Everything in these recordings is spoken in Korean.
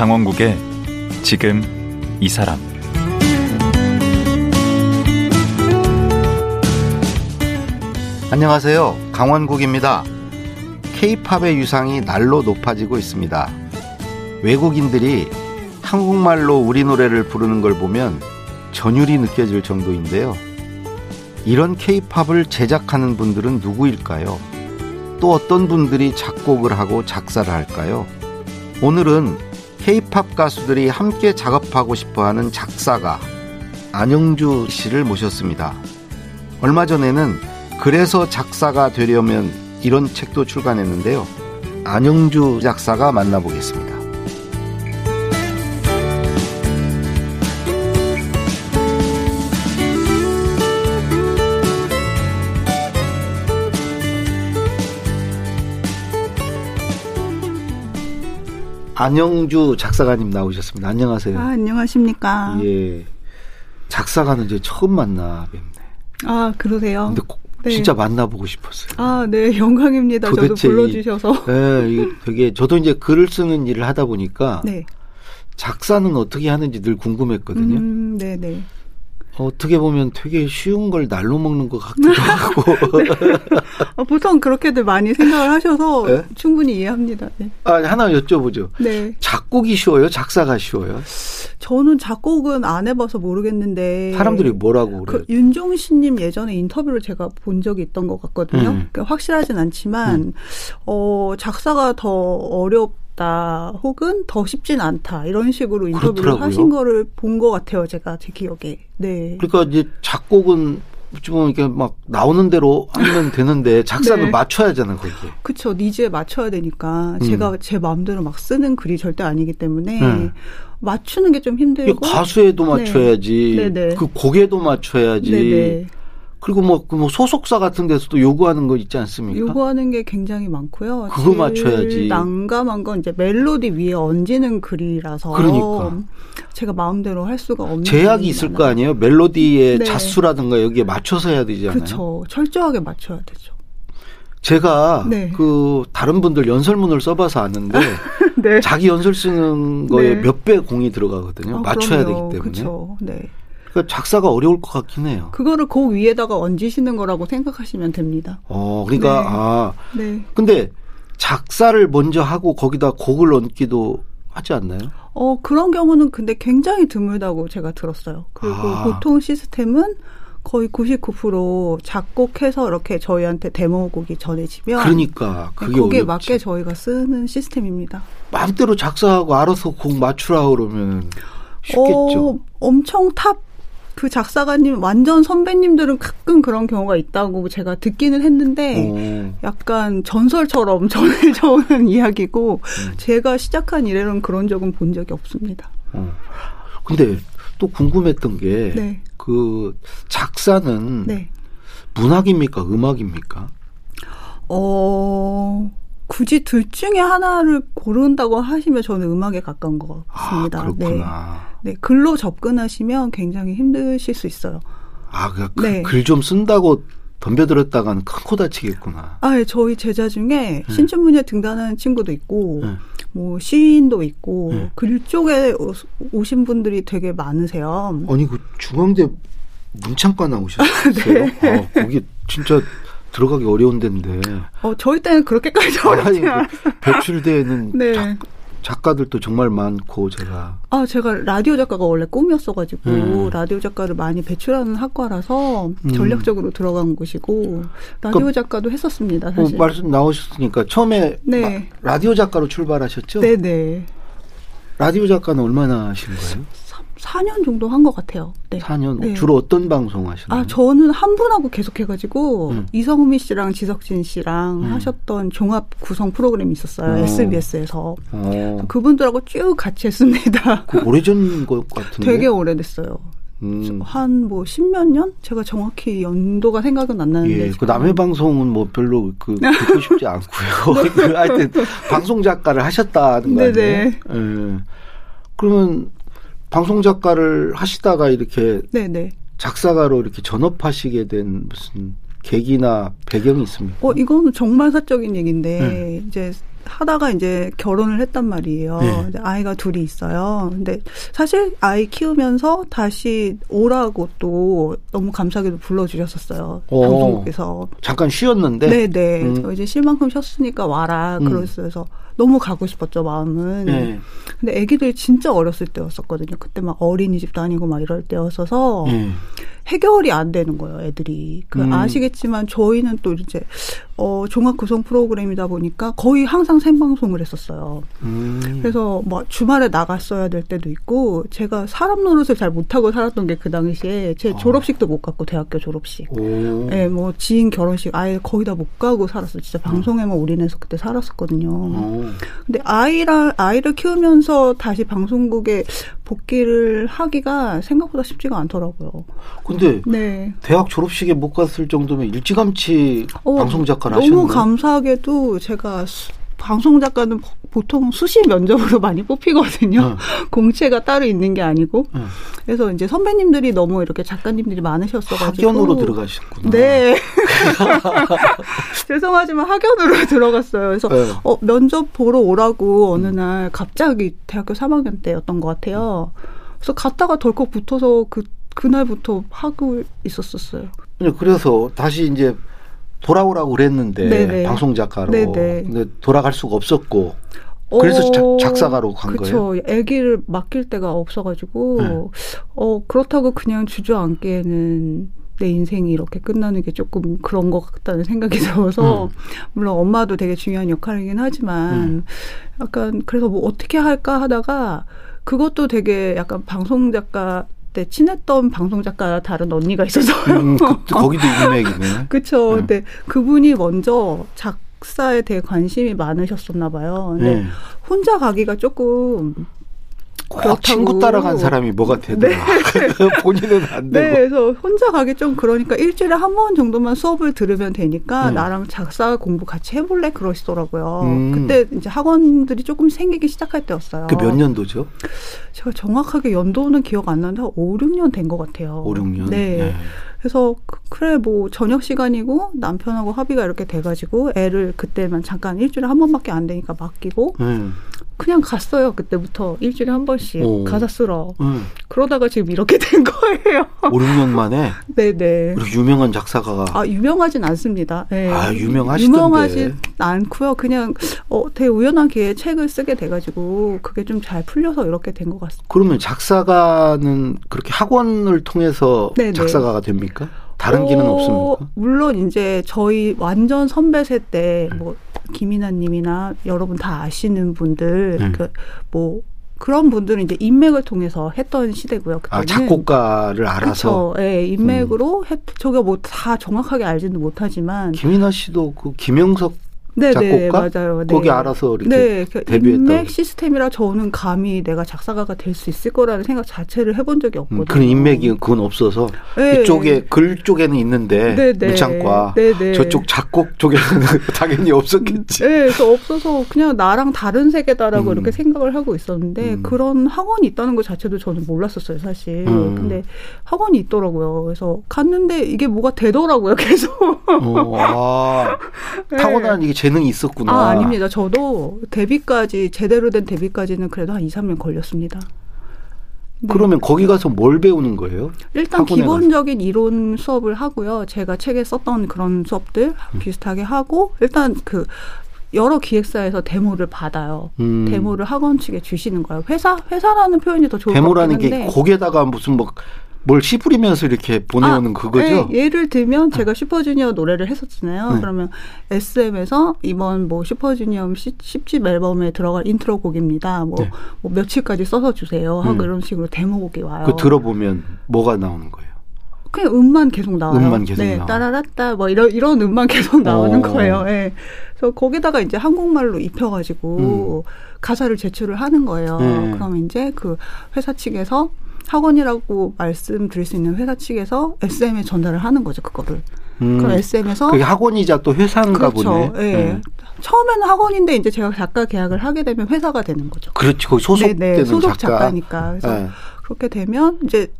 강원국의 지금 이 사람 안녕하세요. 강원국입니다. K-팝의 유상이 날로 높아지고 있습니다. 외국인들이 한국말로 우리 노래를 부르는 걸 보면 전율이 느껴질 정도인데요. 이런 K-팝을 제작하는 분들은 누구일까요? 또 어떤 분들이 작곡을 하고 작사를 할까요? 오늘은 K-팝 가수들이 함께 작업하고 싶어 하는 작사가 안영주 씨를 모셨습니다. 얼마 전에는 그래서 작사가 되려면 이런 책도 출간했는데요. 안영주 작사가 만나보겠습니다. 안영주 작사가님 나오셨습니다. 안녕하세요. 아, 안녕하십니까. 예. 작사가는 이제 처음 만나 뵙네. 아, 그러세요? 근데 꼭 네. 진짜 만나보고 싶었어요. 아, 네, 영광입니다. 저도 불러주셔서. 이, 네, 이게 되게 저도 이제 글을 쓰는 일을 하다 보니까 네. 작사는 어떻게 하는지 늘 궁금했거든요. 음, 네, 네. 어떻게 보면 되게 쉬운 걸 날로 먹는 것 같기도 하고. 네. 어, 보통 그렇게들 많이 생각을 하셔서 네? 충분히 이해합니다. 네. 아, 하나 여쭤보죠. 네. 작곡이 쉬워요? 작사가 쉬워요? 저는 작곡은 안 해봐서 모르겠는데. 사람들이 뭐라고 그래요? 그 윤종신님 예전에 인터뷰를 제가 본 적이 있던 것 같거든요. 음. 그러니까 확실하진 않지만, 음. 어, 작사가 더 어렵 어렵다 혹은 더 쉽진 않다 이런 식으로 인터뷰를 그렇더라고요. 하신 거를 본 것 같아요 제가 제 기억에 네 그러니까 이제 작곡은 지금 이렇게 막 나오는 대로 하면 되는데 작사는 네. 맞춰야 하잖아요 거기에 그쵸 니즈에 맞춰야 되니까 음. 제가 제 마음대로 막 쓰는 글이 절대 아니기 때문에 음. 맞추는 게 좀 힘들고 가수에도 네. 맞춰야지 네. 그 곡에도 맞춰야지 네네. 그리고 뭐, 그 뭐 소속사 같은 데서도 요구하는 거 있지 않습니까? 요구하는 게 굉장히 많고요. 그거 맞춰야지. 난감한 건 이제 멜로디 위에 얹는 글이라서. 그러니까. 제가 마음대로 할 수가 없는. 제약이 있을 많아요. 거 아니에요? 멜로디의 네. 자수라든가 여기에 맞춰서 해야 되잖아요. 그렇죠. 철저하게 맞춰야 되죠. 제가 네. 그 다른 분들 연설문을 써봐서 아는데 네. 자기 연설 쓰는 거에 네. 몇배 공이 들어가거든요. 아, 맞춰야 그럼요. 되기 때문에. 그렇죠. 네. 그러니까 작사가 어려울 것 같긴 해요. 그거를 곡 위에다가 얹으시는 거라고 생각하시면 됩니다. 어, 그러니까 네. 아. 네. 근데 작사를 먼저 하고 거기다 곡을 얹기도 하지 않나요? 어, 그런 경우는 근데 굉장히 드물다고 제가 들었어요. 그리고 아. 보통 시스템은 거의 99% 작곡해서 이렇게 저희한테 데모곡이 전해지면 그러니까 그게 거기에 어렵지. 맞게 저희가 쓰는 시스템입니다. 마음대로 작사하고 알아서 곡 맞추라 그러면 쉽겠죠. 어, 엄청 탑 그 작사가님 완전 선배님들은 가끔 그런 경우가 있다고 제가 듣기는 했는데 오. 약간 전설처럼 전해지는 이야기고 음. 제가 시작한 이래로는 그런 적은 본 적이 없습니다. 어. 근데 또 궁금했던 게그 네. 그 작사는 네. 문학입니까 음악입니까? 어 굳이 둘 중에 하나를 고른다고 하시면 저는 음악에 가까운 것 같습니다. 아, 그렇구나. 네. 네. 글로 접근하시면 굉장히 힘드실 수 있어요. 아, 그 네. 글좀 쓴다고 덤벼들었다가는 큰코 다치겠구나. 아, 예, 저희 제자 중에 네. 신춘 문예 등단하는 친구도 있고, 네. 뭐 시인도 있고, 네. 글 쪽에 오신 분들이 되게 많으세요. 아니 그 중앙대 문창과 나오셨어요? 네. 아, 거기 진짜 들어가기 어려운 데인데. 어, 저희 때는 그렇게까지 어렵지 않아요. 배출되는 네. 작, 작가들도 정말 많고 제가. 아, 제가 라디오 작가가 원래 꿈이었어가지고 음. 라디오 작가를 많이 배출하는 학과라서 음. 전략적으로 들어간 곳이고 라디오 그, 작가도 했었습니다. 사실. 어, 말씀 나오셨으니까 처음에 네. 라디오 작가로 출발하셨죠? 네네. 라디오 작가는 얼마나 하신 거예요? 4년 정도 한 것 같아요. 네. 4년? 네. 주로 어떤 방송 하시나요? 아, 저는 한 분하고 계속 해가지고, 음. 이성미 씨랑 지석진 씨랑 음. 하셨던 종합 구성 프로그램이 있었어요. 어. SBS에서. 어. 그분들하고 쭉 같이 했습니다. 그 오래전 것 같은데? 되게 오래됐어요. 음. 한뭐 십몇 년? 제가 정확히 연도가 생각은 안 나는데. 예, 그 남의 방송은 뭐 별로 그 듣고 싶지 않고요. 네. 하여튼 방송 작가를 하셨다는 거 아니에요? 네네. 예. 그러면 방송 작가를 하시다가 이렇게 네네. 작사가로 이렇게 전업하시게 된 무슨 계기나 배경이 있습니까? 어, 이거는 정말 사적인 얘기인데, 네. 이제 하다가 이제 결혼을 했단 말이에요. 네. 아이가 둘이 있어요. 근데 사실 아이 키우면서 다시 오라고 또 너무 감사하게도 불러주셨었어요. 오, 방송국에서. 잠깐 쉬었는데? 네네. 음. 저 이제 쉴 만큼 쉬었으니까 와라. 음. 그랬어서 너무 가고 싶었죠, 마음은. 네. 근데 아기들이 진짜 어렸을 때였었거든요. 그때 막 어린이집 다니고 막 이럴 때였어서. 네. 해결이 안 되는 거예요, 애들이. 그 음. 아시겠지만 저희는 또 이제 어 종합 구성 프로그램이다 보니까 거의 항상 생방송을 했었어요. 음. 그래서 뭐 주말에 나갔어야 될 때도 있고 제가 사람 노릇을 잘 못하고 살았던 게 그 당시에 제 아. 졸업식도 못 갔고 대학교 졸업식. 예, 네, 뭐 지인 결혼식 아예 거의 다 못 가고 살았어요. 진짜 방송에만 올인해서 그때 살았었거든요. 오. 근데 아이랑 아이를 키우면서 다시 방송국에 복귀를 하기가 생각보다 쉽지가 않더라고요. 근데 네. 대학 졸업식에 못 갔을 정도면 일찌감치 어, 방송 작가를 하셨나요? 너무 감사하게도 제가 방송 작가는 보통 수시 면접으로 많이 뽑히거든요. 네. 공채가 따로 있는 게 아니고. 네. 그래서 이제 선배님들이 너무 이렇게 작가님들이 많으셨어가지고. 학연으로 들어가셨구나. 네. 죄송하지만 학연으로 들어갔어요. 그래서 네. 어, 면접 보러 오라고 어느 날 갑자기 대학교 3학년 때였던 것 같아요. 그래서 갔다가 덜컥 붙어서 그 그날부터 하고 있었었어요. 그래서 다시 이제 돌아오라고 그랬는데 네네. 방송 작가로 네네. 근데 돌아갈 수가 없었고 그래서 어, 작, 사가로 간 그쵸. 거예요. 아기를 맡길 데가 없어가지고 네. 어 그렇다고 그냥 주저앉기에는 내 인생이 이렇게 끝나는 게 조금 그런 것 같다는 생각이 들어서 음. 물론 엄마도 되게 중요한 역할이긴 하지만 음. 약간 그래서 뭐 어떻게 할까 하다가 그것도 되게 약간 방송 작가 때 친했던 방송 작가 다른 언니가 있어서요. 음, 그, 거기도 인맥이네. 그렇죠. 음. 근데 그분이 먼저 작사에 대해 관심이 많으셨었나 봐요. 근데 네. 혼자 가기가 조금 꼭 친구 따라간 사람이 뭐가 되더라. 네. 본인은 안 되고. 네, 그래서 혼자 가기 좀 그러니까 일주일에 한 번 정도만 수업을 들으면 되니까 음. 나랑 작사 공부 같이 해볼래 그러시더라고요. 음. 그때 이제 학원들이 조금 생기기 시작할 때였어요. 그 몇 년도죠? 제가 정확하게 연도는 기억 안 나는데 5, 6년 된 것 같아요. 5, 6년. 네. 네. 그래서 그, 그래 뭐 저녁 시간이고 남편하고 합의가 이렇게 돼가지고 애를 그때만 잠깐 일주일에 한 번밖에 안 되니까 맡기고 음. 그냥 갔어요. 그때부터 일주일에 한 번씩 오. 가사 쓰러. 음. 그러다가 지금 이렇게 된 거예요. 5, 6년 만에? 네네. 유명한 작사가가. 아, 유명하진 않습니다. 네. 아, 유명하시던데. 유명하진 않고요. 그냥, 어, 되게 우연한 기회에 책을 쓰게 돼가지고 그게 좀 잘 풀려서 이렇게 된 것 같습니다. 그러면 작사가는 그렇게 학원을 통해서 네네. 작사가가 됩니까? 다른 길은 어, 없습니까? 물론 이제 저희 완전 선배 세때뭐 김이나님이나 여러분 다 아시는 분들 음. 그뭐 그런 분들은 이제 인맥을 통해서 했던 시대고요. 그때는. 아, 작곡가를 알아서. 그렇죠. 예, 인맥으로 음. 했, 저가 뭐다 정확하게 알지는 못하지만. 김이나 씨도 그 김영석 네, 네, 맞아요. 네. 거기 알아서 이렇게 네, 그 데뷔했던. 인맥 시스템이라 저는 감히 내가 작사가가 될 수 있을 거라는 생각 자체를 해본 적이 음, 없거든요. 음, 그런 인맥이 그건 없어서 네. 이쪽에 글 쪽에는 있는데 네, 네. 문창과 네, 네. 저쪽 작곡 쪽에는 당연히 없었겠지. 네, 그래서 없어서 그냥 나랑 다른 세계다라고 음. 이렇게 생각을 하고 있었는데 음. 그런 학원이 있다는 것 자체도 저는 몰랐었어요, 사실. 음. 근데 학원이 있더라고요. 그래서 갔는데 이게 뭐가 되더라고요, 계속. 어, 아, 타고난 이게 재능이 있었구나. 아, 아닙니다. 저도 데뷔까지 제대로 된 데뷔까지는 그래도 한 2, 3년 걸렸습니다. 네. 그러면 거기 가서 뭘 배우는 거예요? 일단 기본적인 가서. 이론 수업을 하고요. 제가 책에 썼던 그런 수업들 음. 비슷하게 하고 일단 그 여러 기획사에서 데모를 받아요. 음. 데모를 학원 측에 주시는 거예요. 회사 회사라는 표현이 더 좋을. 데모라는 게 거기에다가 무슨 뭐 뭘 씨부리면서 이렇게 보내오는 아, 그거죠? 네, 예를 들면 제가 슈퍼주니어 노래를 했었잖아요. 네. 그러면 SM에서 이번 뭐 슈퍼주니어 10집 앨범에 들어갈 인트로 곡입니다. 뭐, 네. 뭐 며칠까지 써서 주세요. 하고 음. 이런 식으로 데모곡이 와요. 그 들어보면 뭐가 나오는 거예요? 그냥 음만 계속 나와요. 음만 계속 네, 나와. 따라라따 뭐 이런 이런 음만 계속 나오는 오. 거예요. 네. 그래서 거기다가 이제 한국말로 입혀 가지고 음. 가사를 제출을 하는 거예요. 네. 그러면 이제 그 회사 측에서 학원이라고 말씀드릴 수 있는 회사 측에서 SM에 전달을 하는 거죠, 그거를. 음, 그럼 SM에서 그게 학원이자 또 회사인가 그렇죠. 보네. 예. 네. 처음에는 학원인데 이제 제가 작가 계약을 하게 되면 회사가 되는 거죠. 그렇죠. 거기 소속되는 네, 네. 소속 작가. 니까 그래서 네. 그렇게 되면 이제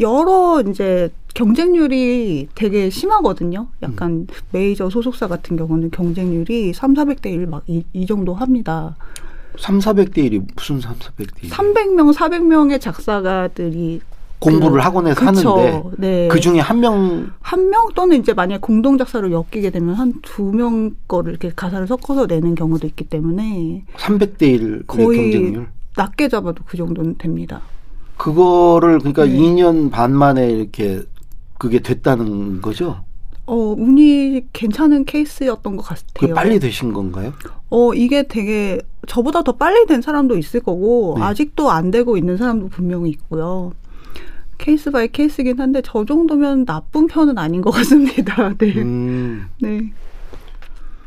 여러 이제 경쟁률이 되게 심하거든요. 약간 음. 메이저 소속사 같은 경우는 경쟁률이 3, 400대 1 막 이 정도 합니다. 3, 400대 1이 무슨 3, 400대 1? 300명, 400명의 작사가들이 공부를 그, 학원에서 그쵸, 하는데 네. 그 중에 한 명 한 명 또는 이제 만약 공동 작사를 엮이게 되면 한 두 명 거를 이렇게 가사를 섞어서 내는 경우도 있기 때문에 300대 1 거의 경쟁률 낮게 잡아도 그 정도는 됩니다. 그거를 그러니까 네. 2년 반 만에 이렇게 그게 됐다는 거죠? 어, 운이 괜찮은 케이스였던 것 같아요. 그 빨리 되신 건가요? 어, 이게 되게 저보다 더 빨리 된 사람도 있을 거고, 네. 아직도 안 되고 있는 사람도 분명히 있고요. case by case긴 한데, 저 정도면 나쁜 편은 아닌 것 같습니다. 네. 음. 네.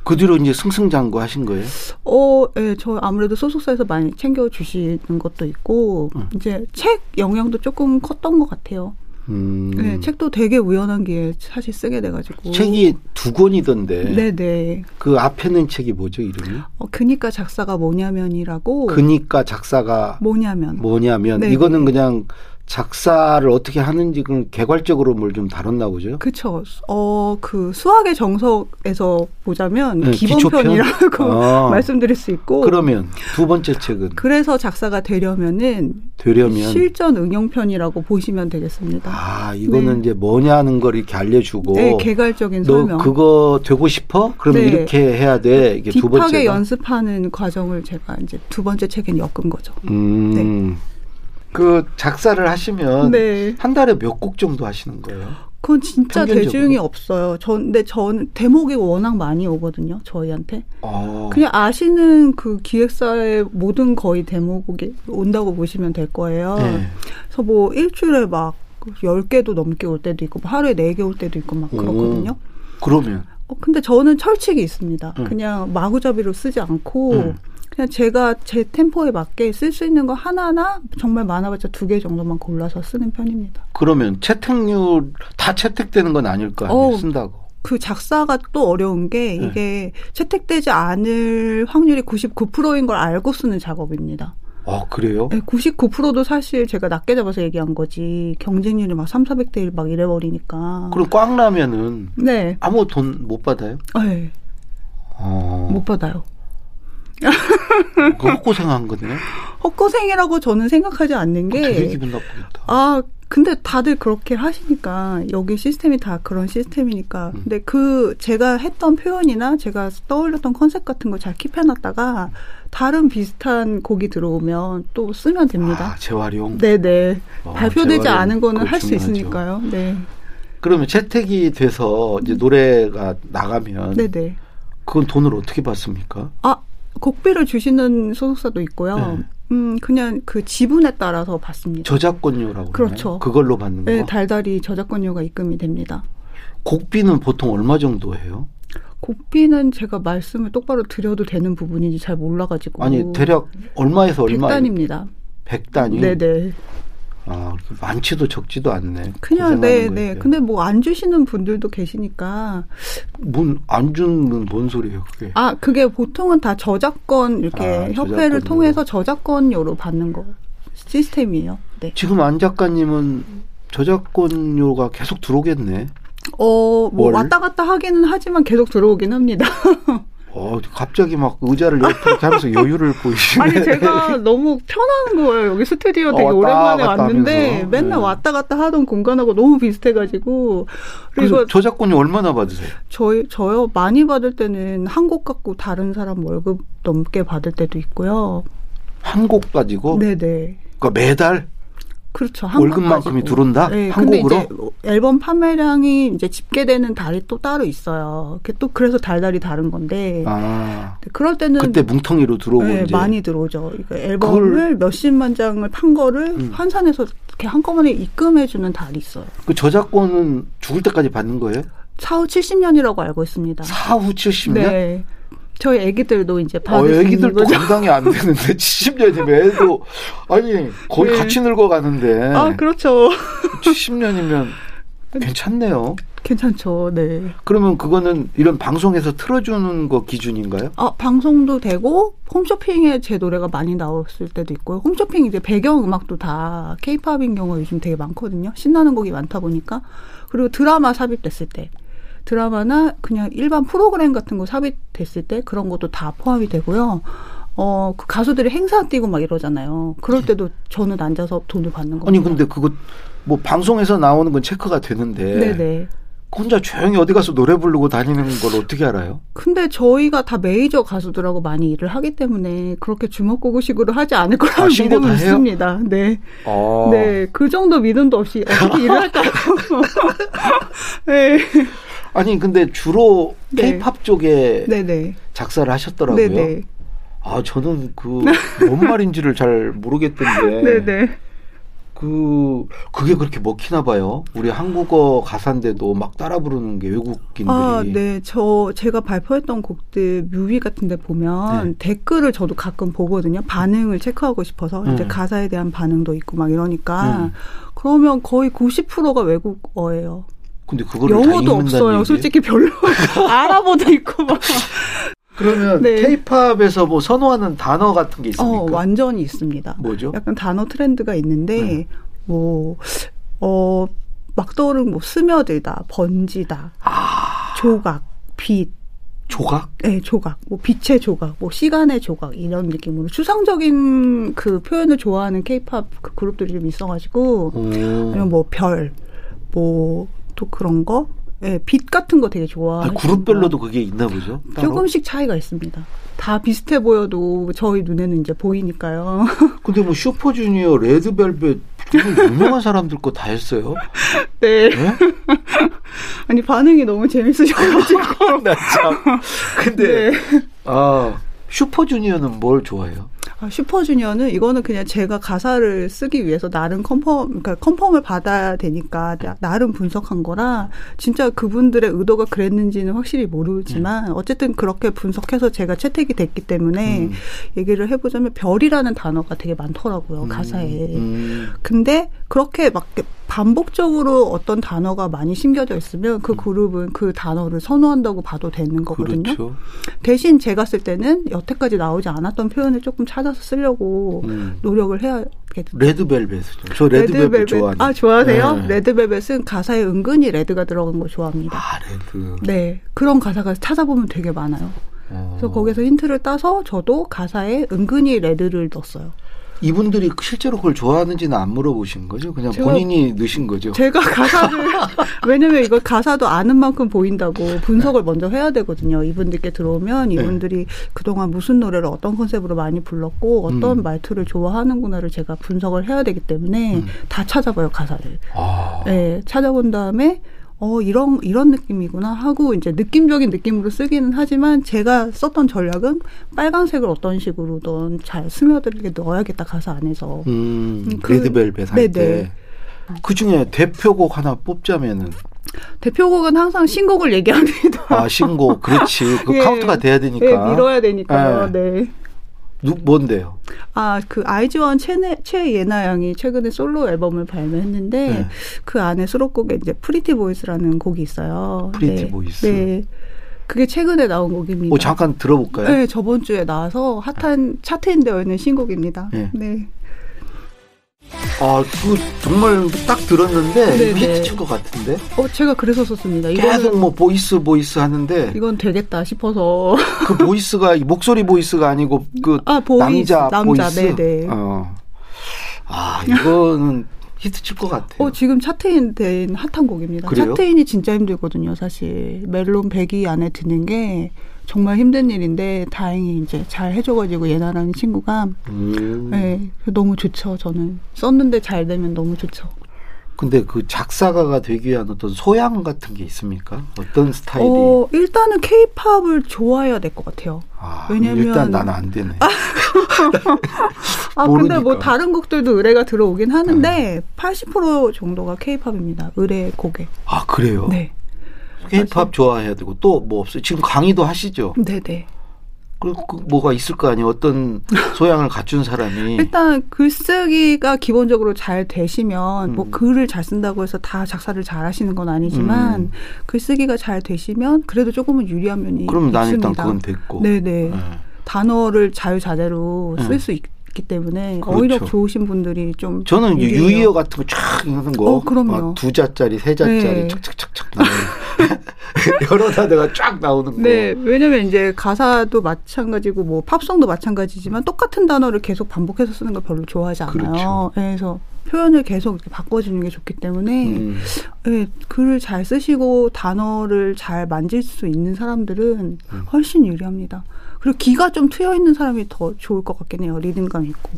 그 뒤로 이제 승승장구 하신 거예요? 어, 예, 네, 저 아무래도 소속사에서 많이 챙겨주시는 것도 있고, 음. 이제 책 영향도 조금 컸던 것 같아요. 음. 네, 책도 되게 우연한 기회에 사실 쓰게 돼가지고. 책이 두 권이던데. 네네. 그 앞에 는 책이 뭐죠, 이름이? 어, 그니까 작사가 뭐냐면이라고. 그니까 작사가 뭐냐면. 뭐냐면. 네. 이거는 그냥 작사를 어떻게 하는지 그 개괄적으로 뭘 좀 다뤘나 보죠. 그렇죠. 어, 그 수학의 정석에서 보자면 네, 기본편이라고 아. 말씀드릴 수 있고. 그러면 두 번째 책은 그래서 작사가 되려면은 되려면 실전 응용편이라고 보시면 되겠습니다. 아, 이거는 네. 이제 뭐냐는 걸 이렇게 알려 주고 네, 개괄적인 너 설명. 그거 되고 싶어? 그러면 네. 이렇게 해야 돼. 이게 두 번째 연습하는 과정을 제가 이제 두 번째 책엔 엮은 거죠. 음. 네. 그 작사를 하시면 네. 한 달에 몇 곡 정도 하시는 거예요? 그건 진짜 평균적으로? 대중이 없어요. 전 근데 전 대목이 워낙 많이 오거든요. 저희한테. 어. 그냥 아시는 그 기획사의 모든 거의 대목이 온다고 보시면 될 거예요. 네. 그래서 뭐 일주일에 막 10개도 넘게 올 때도 있고 뭐 하루에 4개 올 때도 있고 막 그렇거든요. 오. 그러면 어, 근데 저는 철칙이 있습니다. 음. 그냥 마구잡이로 쓰지 않고 음. 그냥 제가 제 템포에 맞게 쓸 수 있는 거 하나나 정말 많아봤자 두 개 정도만 골라서 쓰는 편입니다. 그러면 채택률 다 채택되는 건 아닐 거 아니에요? 어, 쓴다고. 그 작사가 또 어려운 게 네. 이게 네. 채택되지 않을 확률이 99%인 걸 알고 쓰는 작업입니다. 아, 그래요? 네, 99%도 사실 제가 낮게 잡아서 얘기한 거지. 경쟁률이 막 3, 400대 1 막 이래버리니까. 그럼 꽝 나면은. 네. 아무 돈 못 받아요? 네. 어. 못 받아요. 그 헛고생한 거네요. 헛고생이라고 저는 생각하지 않는 게. 되게 기분 나쁘겠다. 아, 근데 다들 그렇게 하시니까 여기 시스템이 다 그런 시스템이니까. 음. 근데 그 제가 했던 표현이나 제가 떠올렸던 컨셉 같은 거 잘 킵해놨다가 다른 비슷한 곡이 들어오면 또 쓰면 됩니다. 아, 재활용. 네네. 어, 발표되지 재활용. 않은 거는 할 수 있으니까요. 네. 그러면 채택이 돼서 이제 노래가 나가면. 네네. 그건 돈을 어떻게 받습니까? 아, 곡비를 주시는 소속사도 있고요. 네. 음, 그냥 그 지분에 따라서 받습니다. 저작권료라고. 그렇죠. 하나요? 그걸로 받는 거. 네, 달달이 저작권료가 입금이 됩니다. 곡비는 보통 얼마 정도 해요? 곡비는 제가 말씀을 똑바로 드려도 되는 부분인지 잘 몰라가지고. 아니, 대략 얼마에서 얼마? 100단입니다. 100단이? 네네. 아, 많지도 적지도 않네. 그냥 네, 네. 근데 뭐 안 주시는 분들도 계시니까. 뭔 안 주는 뭔 소리예요, 그게? 아, 그게 보통은 다 저작권 이렇게 아, 협회를 통해서 저작권료로 받는 거 시스템이에요. 네. 지금 안 작가님은 저작권료가 계속 들어오겠네. 어, 뭐 왔다 갔다 하기는 하지만 계속 들어오긴 합니다. 어, 갑자기 막 의자를 옆으로 하면서 여유를 보이시네. 아니, 제가 너무 편한 거예요. 여기 스튜디오 되게 어, 오랜만에 왔는데 하면서. 맨날 네. 왔다 갔다 하던 공간하고 너무 비슷해가지고. 그리고 저작권이 얼마나 받으세요? 저희, 저요? 많이 받을 때는 한 곡 갖고 다른 사람 월급 넘게 받을 때도 있고요. 한 곡 가지고? 네네. 그러니까 매달? 그렇죠. 월급만큼이 들어온다? 네, 한국으로? 이제 앨범 판매량이 이제 집계되는 달이 또 따로 있어요. 그게 또 그래서 달달이 다른 건데. 아. 그럴 때는 그때 뭉텅이로 들어오고 네, 이제 많이 들어오죠. 그러니까 앨범을 몇십만 장을 판 거를 음. 환산해서 이렇게 한꺼번에 입금해 주는 달이 있어요. 그 저작권은 죽을 때까지 받는 거예요? 사후 70년이라고 알고 있습니다. 사후 70년? 네. 저희 애기들도 이제 받을 어, 애기들도 감당이 안 되는데 70년이면 애도 아니 거의 네. 같이 늙어가는데 아 그렇죠 70년이면 괜찮네요. 괜찮죠. 네. 그러면 그거는 이런 방송에서 틀어주는 거 기준인가요? 아 방송도 되고 홈쇼핑에 제 노래가 많이 나왔을 때도 있고요. 홈쇼핑 이제 배경 음악도 다 케이팝인 경우가 요즘 되게 많거든요. 신나는 곡이 많다 보니까 그리고 드라마 삽입됐을 때 드라마나 그냥 일반 프로그램 같은 거 삽입됐을 때 그런 것도 다 포함이 되고요. 어, 그 가수들이 행사 뛰고 막 이러잖아요. 그럴 때도 저는 앉아서 돈을 받는 겁니다. 아니, 근데 그거 뭐 방송에서 나오는 건 체크가 되는데. 네네. 혼자 조용히 어디 가서 노래 부르고 다니는 걸 어떻게 알아요? 근데 저희가 다 메이저 가수들하고 많이 일을 하기 때문에 그렇게 주먹구구식으로 하지 않을 거라는 아, 믿음은 있습니다. 네. 아. 네. 그 정도 믿음도 없이 어떻게 일을 할까요? 네. 아니, 근데 주로 네. 팝 쪽에 네네. 작사를 하셨더라고요. 네네. 아, 저는 그 뭔 말인지를 잘 모르겠던데. 네네. 그 그게 그렇게 먹히나 봐요. 우리 한국어 가사인데도 막 따라 부르는 게 외국인들이. 아, 네. 저 제가 발표했던 곡들 뮤비 같은 데 보면 네. 댓글을 저도 가끔 보거든요. 반응을 체크하고 싶어서 음. 이제 가사에 대한 반응도 있고 막 이러니까 음. 그러면 거의 90%가 외국어예요. 근데 그걸 영어도 없어요. 솔직히 별로 알아보도 있고 막. 그러면 네. 케이팝에서 뭐 선호하는 단어 같은 게 있습니까? 어, 완전히 있습니다. 뭐죠? 약간 단어 트렌드가 있는데 네. 뭐 어, 막 떠오르는 뭐 스며들다, 번지다, 아. 조각, 빛, 조각? 네, 조각. 뭐 빛의 조각, 뭐 시간의 조각 이런 느낌으로 추상적인 그 표현을 좋아하는 케이팝 그 그룹들이 좀 있어가지고 아니면 뭐 별, 뭐 또 그런 거 네, 빛 같은 거 되게 좋아. 아, 그룹별로도 그게 있나 보죠? 따로? 조금씩 차이가 있습니다. 다 비슷해 보여도 저희 눈에는 이제 보이니까요. 근데 뭐 슈퍼주니어, 레드벨벳 유명한 사람들 거 다 했어요. 네. 네? 아니 반응이 너무 재밌으셔가지고. 나 참. 근데 네. 아 슈퍼주니어는 뭘 좋아해요? 아, 슈퍼주니어는 이거는 그냥 제가 가사를 쓰기 위해서 나름 confirm, 그러니까 confirm을 받아야 되니까 나름 분석한 거라 진짜 그분들의 의도가 그랬는지는 확실히 모르지만 음. 어쨌든 그렇게 분석해서 제가 채택이 됐기 때문에 음. 얘기를 해보자면 별이라는 단어가 되게 많더라고요 음. 가사에. 음. 근데 그렇게 막 반복적으로 어떤 단어가 많이 심겨져 있으면 그 음. 그룹은 그 단어를 선호한다고 봐도 되는 거거든요. 그렇죠. 대신 제가 쓸 때는 여태까지 나오지 않았던 표현을 조금 찾아서 쓰려고 음. 노력을 해야 레드벨벳이죠. 저 레드벨벳, 레드벨벳. 좋아하는. 아 좋아하세요? 네. 레드벨벳은 가사에 은근히 red가 들어간 걸 좋아합니다. 아 red. 네 그런 가사가 찾아보면 되게 많아요. 어. 그래서 거기서 힌트를 따서 저도 가사에 은근히 red를 넣었어요. 이분들이 실제로 그걸 좋아하는지는 안 물어보신 거죠? 그냥 본인이 넣으신 거죠? 제가 가사를 왜냐면 이거 가사도 아는 만큼 보인다고 분석을 먼저 해야 되거든요. 이분들께 들어오면 네. 이분들이 네. 그동안 무슨 노래를 어떤 컨셉으로 많이 불렀고 어떤 음. 말투를 좋아하는구나를 제가 분석을 해야 되기 때문에 음. 다 찾아봐요 가사를. 아. 네, 찾아본 다음에 어, 이런, 이런 느낌이구나 하고 이제 느낌적인 느낌으로 쓰기는 하지만 제가 썼던 전략은 빨간색을 어떤 식으로든 잘 스며들게 넣어야겠다 가사 안에서. 음, 음 그, 레드벨벳 할 때. 그 중에 대표곡 하나 뽑자면은. 대표곡은 항상 신곡을 얘기합니다. 아, 신곡. 그렇지. 그 예, 카운트가 돼야 되니까. 네, 밀어야 되니까요. 네. 네. 누, 뭔데요? 아, 그 아이즈원 최네, 최예나 양이 최근에 솔로 앨범을 발매했는데 네. 그 안에 수록곡에 이제 Pretty Boys라는 곡이 있어요. Pretty 네. Boys. 네. 그게 최근에 나온 곡입니다. 어, 잠깐 들어볼까요? 네, 저번 주에 나와서 핫한 차트인되어 있는 신곡입니다. 네. 네. 아, 그 정말 딱 들었는데 네, 히트 칠 것 같은데. 어, 제가 그래서 썼습니다. 계속 뭐 boys boys 하는데 이건 되겠다 싶어서 그 boys가 목소리 voice가 아니고 그 아, boys, 남자, 남자 boys. 네네. 네. 어. 아, 이거는 히트 칠 것 같아요. 어, 지금 차트인 된 핫한 곡입니다. 그래요? 차트인이 진짜 힘들거든요, 사실. 멜론 100위 안에 드는 게 정말 힘든 일인데 다행히 이제 잘 해줘가지고 예나라는 친구가 음. 네, 너무 좋죠. 저는 썼는데 잘 되면 너무 좋죠. 근데 그 작사가가 되기 위한 어떤 소양 같은 게 있습니까? 어떤 스타일이? 어, 일단은 케이팝을 좋아해야 될 것 같아요. 아, 왜냐면 일단 나는 안 되네. 아 근데 뭐 다른 곡들도 의뢰가 들어오긴 하는데 네. 80% 정도가 케이팝입니다. 의뢰 곡에. 아 그래요? 네. 케이팝 좋아해야 되고 또 뭐 없어요? 지금 강의도 하시죠? 네네. 그, 그 뭐가 있을 거 아니에요. 어떤 소양을 갖춘 사람이 일단 글쓰기가 기본적으로 잘 되시면 뭐 음. 뭐 글을 잘 쓴다고 해서 다 작사를 잘 하시는 건 아니지만 음. 글쓰기가 잘 되시면 그래도 조금은 유리한 면이 그럼 있습니다. 난 일단 그건 됐고. 네네. 네. 단어를 자유자재로 네. 쓸수 있 있기 때문에 그렇죠. 어휘력 좋으신 분들이 좀 저는 유의어 같은 거 쫙 읽는 거. 어, 그럼요. 두 자짜리, 세 자짜리 네. 착착착착 나오는 여러 단어가 쫙 나오는 거. 네, 왜냐면 이제 가사도 마찬가지고 뭐 팝송도 마찬가지지만 똑같은 단어를 계속 반복해서 쓰는 걸 별로 좋아하지 않아요. 그렇죠. 네, 그래서 표현을 계속 이렇게 바꿔주는 게 좋기 때문에 음. 네, 글을 잘 쓰시고 단어를 잘 만질 수 있는 사람들은 음. 훨씬 유리합니다. 그리고 기가 좀 트여 있는 사람이 더 좋을 것 같긴 해요. 리듬감 있고.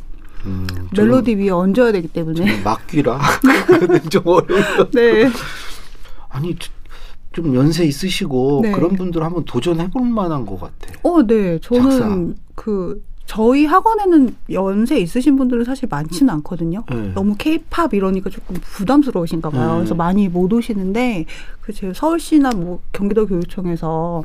음, 멜로디 위에 얹어야 되기 때문에. 막귀라. 좀 어려워. 네. 아니, 좀 연세 있으시고 네. 그런 분들 한번 도전해 볼 만한 것 같아. 어, 네. 저는 작사. 그 저희 학원에는 연세 있으신 분들은 사실 많지는 않거든요. 네. 너무 케이팝 이러니까 조금 부담스러우신가 봐요. 네. 그래서 많이 못 오시는데 그 제 서울시나 뭐 경기도 교육청에서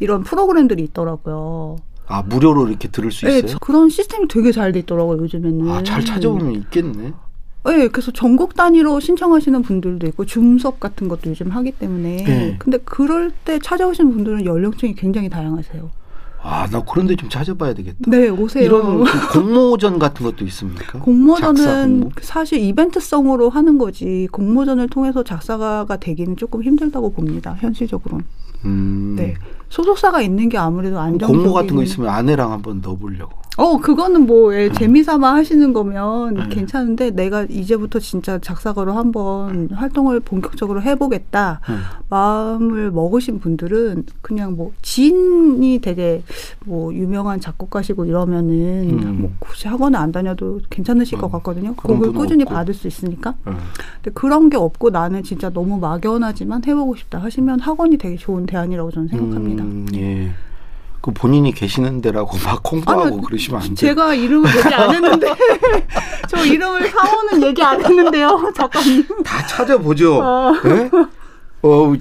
이런 프로그램들이 있더라고요. 아 무료로 이렇게 들을 수 네, 있어요? 그런 시스템이 되게 잘 돼 있더라고요 요즘에는. 아잘 찾아보면 있겠네. 네, 그래서 전국 단위로 신청하시는 분들도 있고 줌 수업 같은 것도 요즘 하기 때문에. 네. 근데 그럴 때 찾아오시는 분들은 연령층이 굉장히 다양하세요. 아, 나 그런데 좀 찾아봐야 되겠다. 네, 오세요. 이런 그 공모전 같은 것도 있습니까? 공모전은 공모? 사실 이벤트성으로 하는 거지 공모전을 통해서 작사가가 되기는 조금 힘들다고 봅니다. 현실적으로는. 음. 네. 소속사가 있는 게 아무래도 안정적인 공모 같은 거 있으면 아내랑 한번 넣어보려고. 어, 그거는 뭐, 예, 음. 재미삼아 하시는 거면 음. 괜찮은데, 내가 이제부터 진짜 작사가로 한번 활동을 본격적으로 해보겠다, 음. 마음을 먹으신 분들은 그냥 뭐, 지인이 되게 뭐, 유명한 작곡가시고 이러면은, 음. 뭐, 굳이 학원을 안 다녀도 괜찮으실 것 음. 같거든요. 곡을 꾸준히 없고. 받을 수 있으니까. 음. 근데 그런 게 없고 나는 진짜 너무 막연하지만 해보고 싶다 하시면 학원이 되게 좋은 대안이라고 저는 생각합니다. 예. 그 본인이 계시는 데라고 막 홍보하고 아니, 그러시면 안 돼요. 제가 이름을 얘기 안 했는데 저 이름을 사원은 얘기 안 했는데요, 작가님. 다 찾아보죠. 아. 네? 어,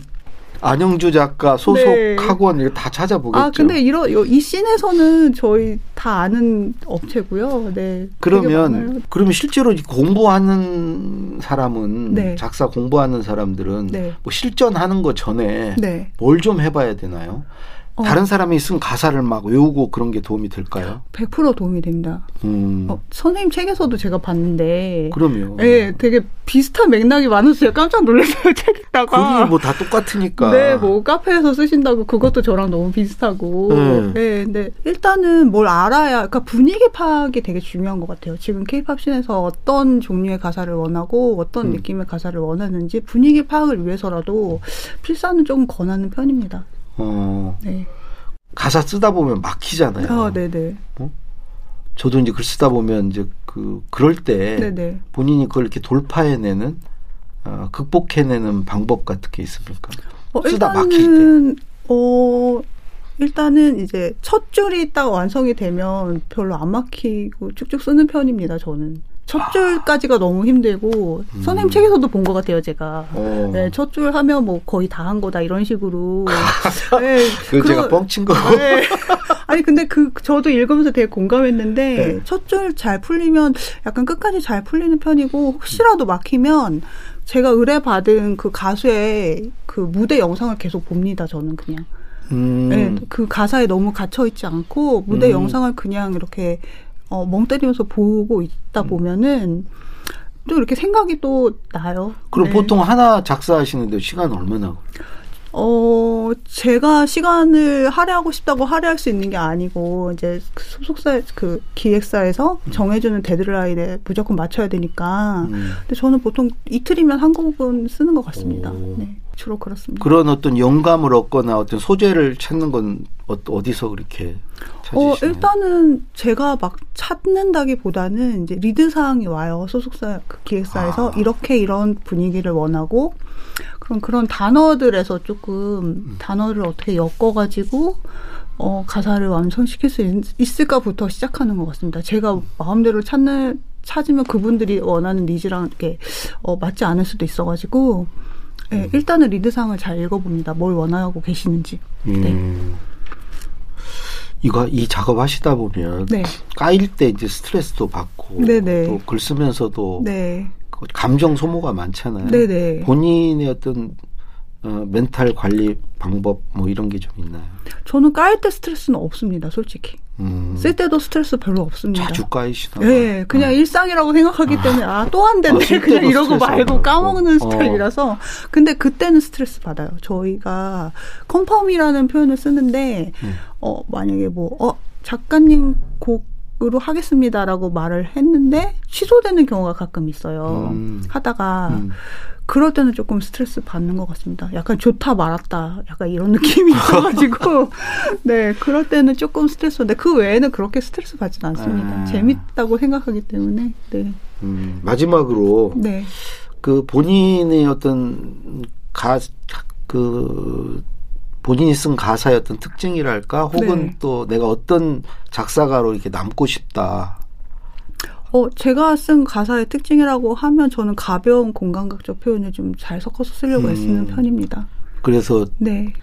안영주 작가 소속 네. 학원 이거 다 찾아보겠죠. 아 근데 이런 이 씬에서는 저희 다 아는 업체고요. 네. 그러면 그러면 실제로 공부하는 사람은 네. 작사 공부하는 사람들은 네. 뭐 실전하는 거 전에 네. 뭘좀 해봐야 되나요? 어. 다른 사람이 쓴 가사를 막 외우고 그런 게 도움이 될까요? 100% 도움이 됩니다. 음. 어, 선생님 책에서도 제가 봤는데. 그럼요. 네, 되게 비슷한 맥락이 제가 깜짝 놀랐어요, 책 읽다가. 글이 뭐다 똑같으니까. 네, 뭐 카페에서 쓰신다고 그것도 저랑 너무 비슷하고. 네. 네, 근데 일단은 뭘 알아야, 그러니까 분위기 파악이 되게 중요한 것 같아요. 지금 케이팝 scene에서 어떤 종류의 가사를 원하고 어떤 음. 느낌의 가사를 원하는지 분위기 파악을 위해서라도 필사는 조금 권하는 편입니다. 어. 네. 가사 쓰다 보면 막히잖아요. 아, 네네. 어? 저도 이제 글 쓰다 보면 이제 그 그럴 때 네네. 본인이 그걸 이렇게 돌파해내는 어, 극복해내는 방법 같은 게 있습니까? 어, 쓰다 일단은, 막힐 때. 어, 일단은 이제 첫 줄이 딱 완성이 되면 별로 안 막히고 쭉쭉 쓰는 편입니다. 저는. 첫 줄까지가 너무 힘들고 음. 선생님 책에서도 본 것 같아요 제가 어. 네, 첫 줄 하면 뭐 거의 다 한 거다 이런 식으로 네, 그 제가 뻥친 거 네. 아니 근데 그 저도 읽으면서 되게 공감했는데 네. 첫줄 잘 풀리면 약간 끝까지 잘 풀리는 편이고 혹시라도 막히면 제가 의뢰받은 그 가수의 그 무대 영상을 계속 봅니다 저는 그냥 음. 네, 그 가사에 너무 갇혀 있지 않고 무대 음. 영상을 그냥 이렇게 어, 멍 때리면서 보고 있다 음. 보면은 또 이렇게 생각이 또 나요. 그럼 네. 보통 하나 작사하시는데 시간 얼마나? 어, 제가 시간을 할애하고 싶다고 할애할 수 있는 게 아니고, 이제 그 소속사, 그 기획사에서 음. 정해주는 데드라인에 무조건 맞춰야 되니까. 음. 근데 저는 보통 이틀이면 한 곡은 쓰는 것 같습니다. 오. 네. 주로 그렇습니다. 그런 어떤 영감을 얻거나 어떤 소재를 찾는 건 어, 어디서 그렇게 어, 일단은 제가 막 찾는다기보다는 이제 lead 사항이 와요. 소속사 그 기획사에서 아. 이렇게 이런 분위기를 원하고 그럼 그런 단어들에서 조금 음. 단어를 어떻게 엮어 가지고 어, 가사를 완성시킬 수 있, 을까부터 시작하는 것 같습니다. 제가 마음대로 찾는 찾으면 그분들이 원하는 needs랑 이렇게 어, 맞지 않을 수도 있어가지고 네, 음. 일단은 lead 사항을 잘 읽어봅니다. 뭘 원하고 계시는지. 네. 음. 이거 이 작업 하시다 보면 네. 까일 때 이제 스트레스도 받고 또 글 쓰면서도 네. 그 감정 소모가 많잖아요. 네네. 본인의 어떤 어, 멘탈 관리 방법 뭐 이런 게 좀 있나요? 저는 까일 때 스트레스는 없습니다, 솔직히. 음. 쓸 때도 스트레스 별로 없습니다. 자주 까이시나? 네, 그냥 어. 일상이라고 생각하기 때문에 아 또안 됐네 아, 그냥 이러고 말고 까먹는 어. 스타일이라서. 근데 그때는 스트레스 받아요. 저희가 confirm이라는 표현을 쓰는데 음. 어 만약에 뭐 어 작가님 곡 으로 하겠습니다라고 말을 했는데 취소되는 경우가 가끔 있어요. 음. 하다가 음. 그럴 때는 조금 스트레스 받는 것 같습니다. 약간 좋다 말았다. 약간 이런 느낌이 있어가지고. 네, 그럴 때는 조금 스트레스인데 그 외에는 그렇게 스트레스 받지는 않습니다. 아. 재밌다고 생각하기 때문에. 네. 음, 마지막으로. 네. 그 본인의 어떤 가, 그, 본인이 쓴 가사의 어떤 특징이랄까 혹은 네. 또 내가 어떤 작사가로 이렇게 남고 싶다 어, 제가 쓴 가사의 특징이라고 하면 저는 가벼운 공감각적 표현을 좀 잘 섞어서 쓰려고 음. 애쓰는 편입니다. 그래서 네.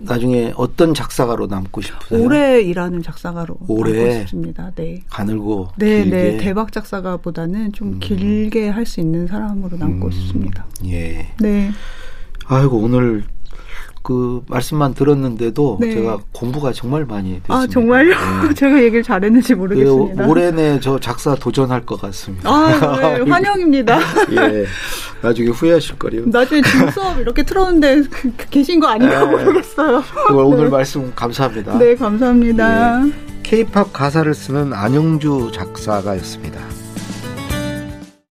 나중에 어떤 작사가로 남고 싶으세요? 오래 일하는 작사가로 오래 남고 싶습니다. 네. 가늘고 네, 길게. 네. 대박 작사가보다는 좀 음. 길게 할 수 있는 사람으로 남고 음. 싶습니다. 예. 네. 아이고 오늘 그 말씀만 들었는데도 네. 제가 공부가 정말 많이 됐습니다. 아 정말요? 네. 제가 얘기를 잘했는지 모르겠습니다. 그 올해 내저 작사 도전할 것 같습니다. 아 네, 환영입니다. 예, 나중에 후회하실 거예요. 나중에 지금 수업 이렇게 틀었는데 계신 거 아닌가 네. 모르겠어요. 오늘 네. 말씀 감사합니다. 네, 감사합니다. 케이팝 예. 가사를 쓰는 안영주 작사가였습니다.